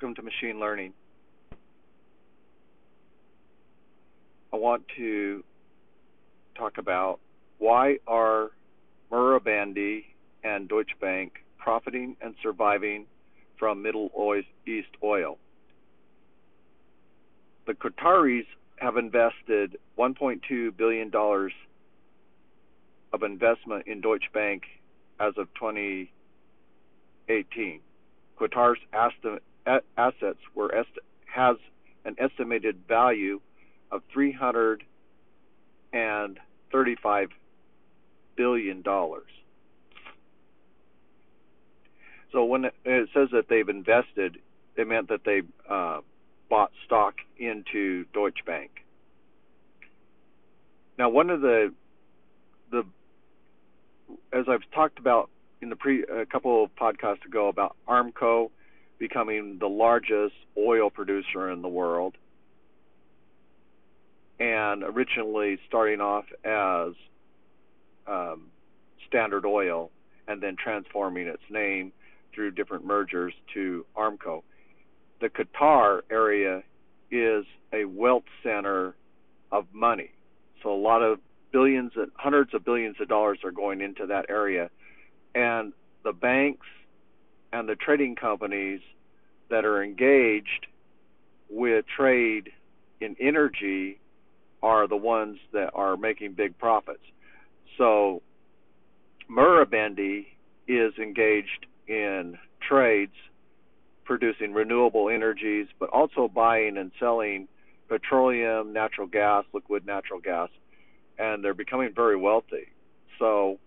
Welcome to Machine Learning. I want to talk about why are Marubeni and Deutsche Bank profiting and surviving from Middle East oil. The Qataris have invested $1.2 billion of investment in Deutsche Bank as of 2018. Qatar's assets were has an estimated value of 335 billion dollars. So when it says that they've invested, it meant that they uh, bought stock into Deutsche Bank. Now, one of the the as I've talked about in the pre a couple of podcasts ago about Aramco becoming the largest oil producer in the world, and originally starting off as um, Standard Oil and then transforming its name through different mergers to Aramco. The Qatar area is a wealth center of money. So a lot of billions and hundreds of billions of dollars are going into that area. And the banks and the trading companies that are engaged with trade in energy are the ones that are making big profits. So Marubeni is engaged in trades producing renewable energies, but also buying and selling petroleum, natural gas, liquid natural gas, and they're becoming very wealthy. So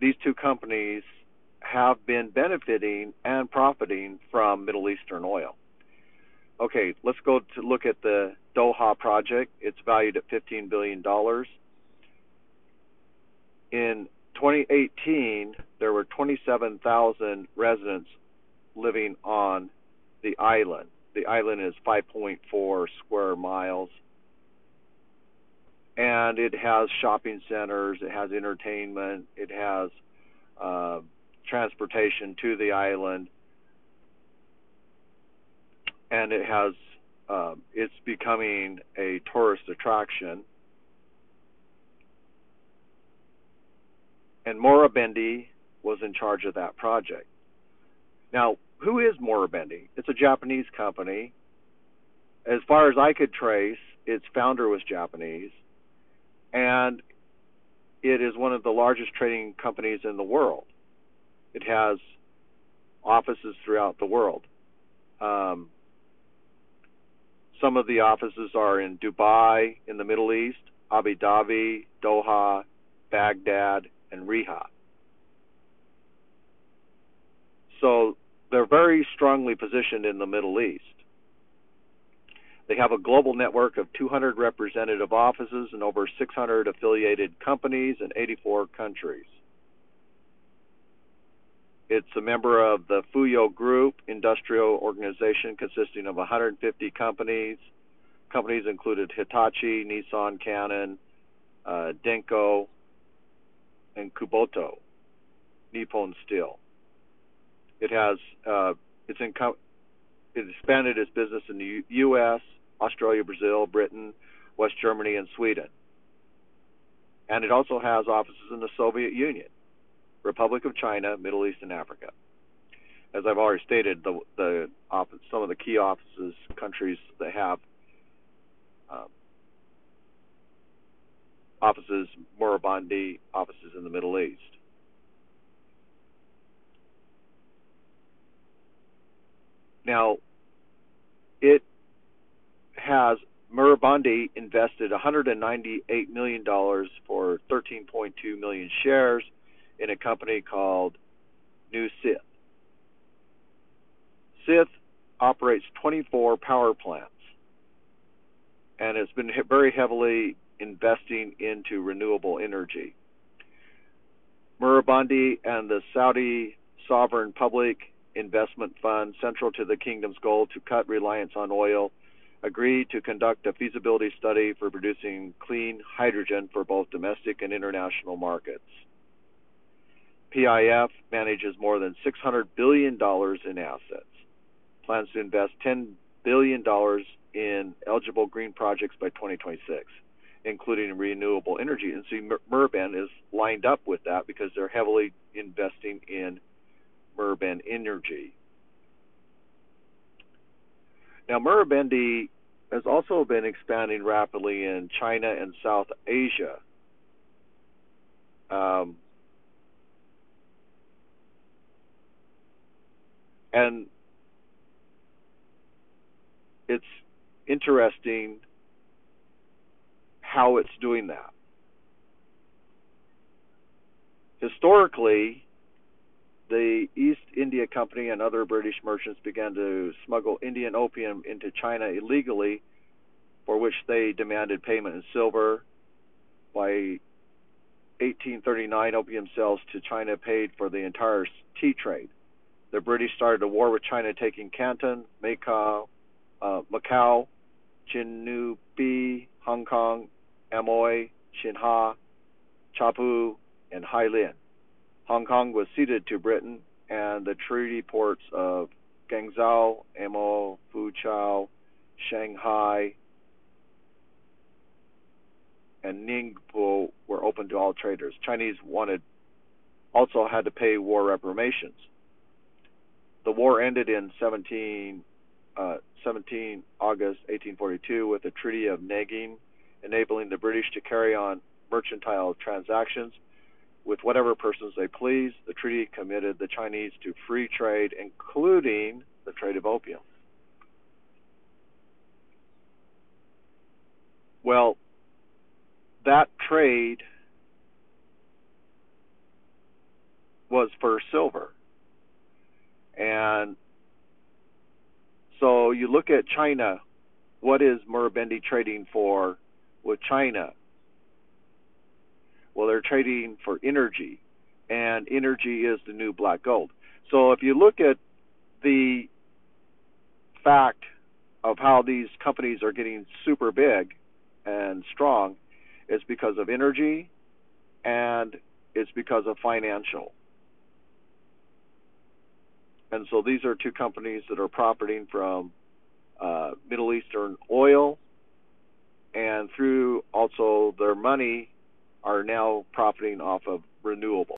these two companies have been benefiting and profiting from Middle Eastern oil. Okay, let's go to look at the Doha project. It's valued at $15 billion. In 2018, there were 27,000 residents living on the island. The island is 5.4 square miles. And it has shopping centers, it has entertainment, it has uh, transportation to the island, and it has uh, it's becoming a tourist attraction. And Marubeni was in charge of that project. Now, who is Marubeni? It's a Japanese company. As far as I could trace, its founder was Japanese, and it is one of the largest trading companies in the world. It has offices throughout the world. Um, some of the offices are in Dubai, in the Middle East, Abu Dhabi, Doha, Baghdad, and Riyadh. So they're very strongly positioned in the Middle East. They have a global network of 200 representative offices and over 600 affiliated companies in 84 countries. It's a member of the Fuyo Group industrial organization consisting of 150 companies. Companies included Hitachi, Nissan, Canon, uh, Denko, and Kubota, Nippon Steel. It has uh, it's in it expanded its business in the U- U.S., Australia, Brazil, Britain, West Germany, and Sweden. And it also has offices in the Soviet Union, Republic of China, Middle East, and Africa. As I've already stated, the the office, some of the key offices, countries that have um, offices, Marubeni offices in the Middle East. Now, it has Marubeni invested $198 million for 13.2 million shares in a company called New Sith. Sith operates 24 power plants and has been very heavily investing into renewable energy. Murabandi and the Saudi Sovereign Public Investment Fund, central to the kingdom's goal to cut reliance on oil, agreed to conduct a feasibility study for producing clean hydrogen for both domestic and international markets. PIF manages more than $600 billion in assets, plans to invest $10 billion in eligible green projects by 2026, including renewable energy. And see, Murben is lined up with that because they're heavily investing in Murben energy. Now, Marubeni has also been expanding rapidly in China and South Asia. Um, and it's interesting how it's doing that. Historically, the East India Company and other British merchants began to smuggle Indian opium into China illegally, for which they demanded payment in silver. By 1839, opium sales to China paid for the entire tea trade. The British started a war with China, taking Canton, Macau, uh, Macau, Hong Kong, Amoy, Xinhai, Chappu, and Hailin. Hong Kong was ceded to Britain, and the treaty ports of Guangzhou, Amoy, Fuzhou, Shanghai, and Ningbo were open to all traders. Chinese wanted also had to pay war reparations. The war ended in 17, uh, 17 August 1842 with the Treaty of Nanking, enabling the British to carry on mercantile transactions with whatever persons they please. The treaty committed the Chinese to free trade, including the trade of opium. Well, that trade was for silver. And so you look at China, what is Murabendi trading for with China? Well, they're trading for energy, and energy is the new black gold. So if you look at the fact of how these companies are getting super big and strong, it's because of energy and it's because of financial. And so these are two companies that are profiting from uh, Middle Eastern oil and through also their money are now profiting off of renewable.